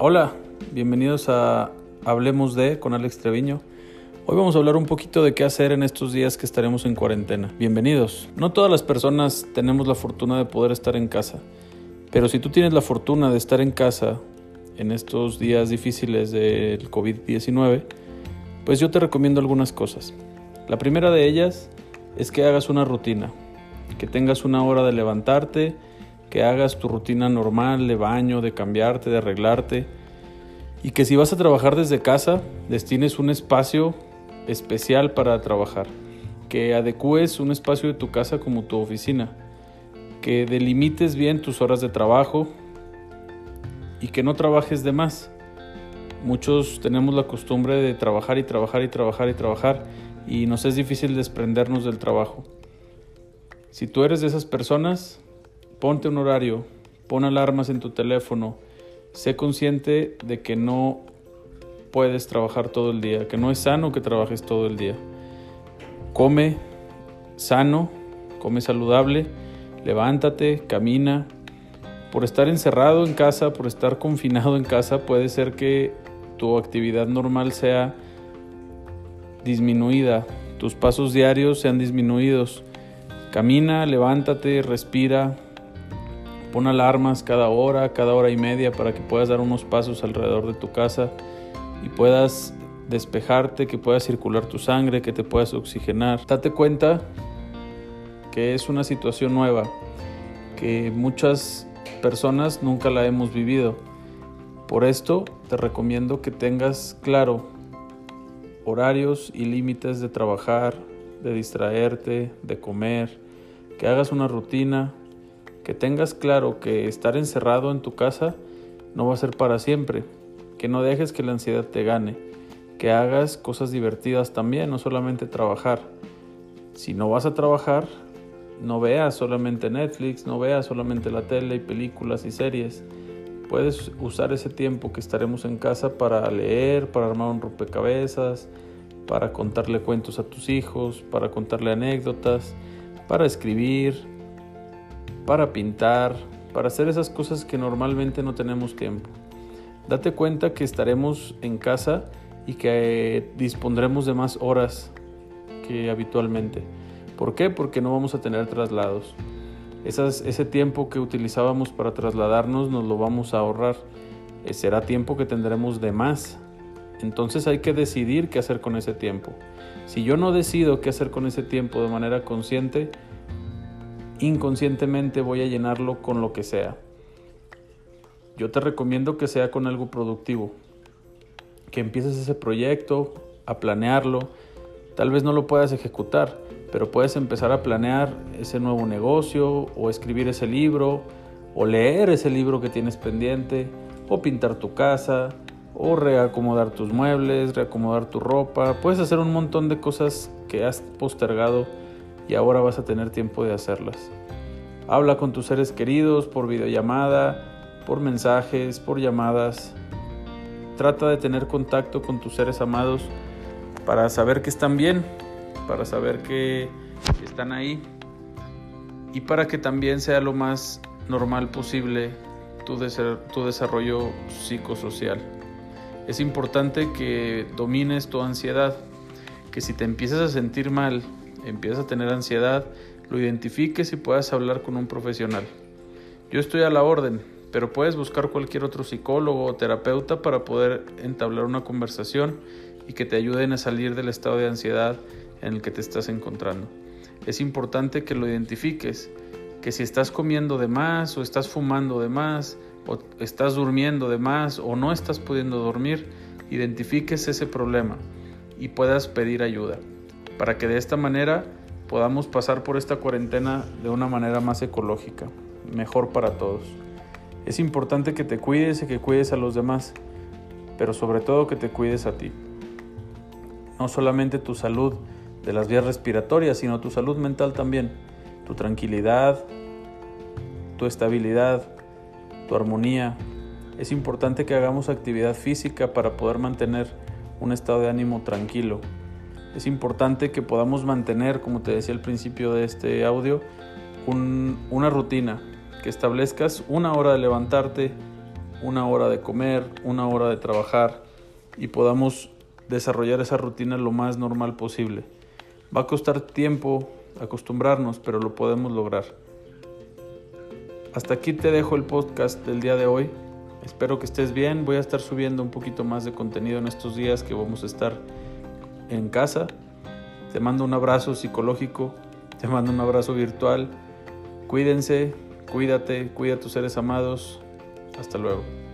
Hola, bienvenidos a Hablemos de con Alex Treviño. Hoy vamos a hablar un poquito de qué hacer en estos días que estaremos en cuarentena. Bienvenidos. No todas las personas tenemos la fortuna de poder estar en casa, pero si tú tienes la fortuna de estar en casa en estos días difíciles del COVID-19, pues yo te recomiendo algunas cosas. La primera de ellas es que hagas una rutina, que tengas una hora de levantarte, que hagas tu rutina normal de baño, de cambiarte, de arreglarte y que si vas a trabajar desde casa, destines un espacio especial para trabajar, que adecues un espacio de tu casa como tu oficina, que delimites bien tus horas de trabajo y que no trabajes de más. Muchos tenemos la costumbre de trabajar y trabajar y trabajar y trabajar y nos es difícil desprendernos del trabajo. Si tú eres de esas personas, ponte un horario, pon alarmas en tu teléfono, sé consciente de que no puedes trabajar todo el día, que no es sano que trabajes todo el día. Come sano, come saludable, levántate, camina. Por estar encerrado en casa, por estar confinado en casa, puede ser que tu actividad normal sea disminuida, tus pasos diarios sean disminuidos. Camina, levántate, respira, pon alarmas cada hora, cada hora y media para que puedas dar unos pasos alrededor de tu casa y puedas despejarte, que pueda circular tu sangre, que te puedas oxigenar. Date cuenta que es una situación nueva, que muchas personas nunca la hemos vivido. Por esto te recomiendo que tengas claro horarios y límites de trabajar, de distraerte, de comer, que hagas una rutina, que tengas claro que estar encerrado en tu casa no va a ser para siempre, que no dejes que la ansiedad te gane, que hagas cosas divertidas también, no solamente trabajar. Si no vas a trabajar, no veas solamente Netflix, no veas solamente la tele y películas y series. Puedes usar ese tiempo que estaremos en casa para leer, para armar un rompecabezas, para contarle cuentos a tus hijos, para contarle anécdotas, para escribir, para pintar, para hacer esas cosas que normalmente no tenemos tiempo. Date cuenta que estaremos en casa y que dispondremos de más horas que habitualmente. ¿Por qué? Porque no vamos a tener traslados. ese tiempo que utilizábamos para trasladarnos nos lo vamos a ahorrar. Eh, será tiempo que tendremos de más. Entonces hay que decidir qué hacer con ese tiempo. Si yo no decido qué hacer con ese tiempo de manera consciente, inconscientemente voy a llenarlo con lo que sea. Yo te recomiendo que sea con algo productivo, que empieces ese proyecto, a planearlo. Tal vez no lo puedas ejecutar, pero puedes empezar a planear ese nuevo negocio o escribir ese libro o leer ese libro que tienes pendiente o pintar tu casa o reacomodar tus muebles, reacomodar tu ropa. Puedes hacer un montón de cosas que has postergado y ahora vas a tener tiempo de hacerlas. Habla con tus seres queridos por videollamada, por mensajes, por llamadas. Trata de tener contacto con tus seres amados para saber que están bien, para saber que están ahí y para que también sea lo más normal posible tu, tu desarrollo psicosocial. Es importante que domines tu ansiedad, que si te empiezas a sentir mal, empiezas a tener ansiedad, lo identifiques y puedas hablar con un profesional. Yo estoy a la orden, pero puedes buscar cualquier otro psicólogo o terapeuta para poder entablar una conversación y que te ayuden a salir del estado de ansiedad en el que te estás encontrando. Es importante que lo identifiques, que si estás comiendo de más o estás fumando de más o estás durmiendo de más o no estás pudiendo dormir, identifiques ese problema y puedas pedir ayuda para que de esta manera podamos pasar por esta cuarentena de una manera más ecológica, mejor para todos. Es importante que te cuides y que cuides a los demás, pero sobre todo que te cuides a ti. No solamente tu salud de las vías respiratorias, sino tu salud mental también, tu tranquilidad, tu estabilidad, tu armonía. Es importante que hagamos actividad física para poder mantener un estado de ánimo tranquilo. Es importante que podamos mantener, como te decía al principio de este audio, una rutina, que establezcas una hora de levantarte, una hora de comer, una hora de trabajar y podamos desarrollar esa rutina lo más normal posible. Va a costar tiempo acostumbrarnos, pero lo podemos lograr. Hasta aquí te dejo el podcast del día de hoy. Espero que estés bien. Voy a estar subiendo un poquito más de contenido en estos días que vamos a estar en casa. Te mando un abrazo psicológico, te mando un abrazo virtual. Cuídense, cuídate, cuida a tus seres amados. Hasta luego.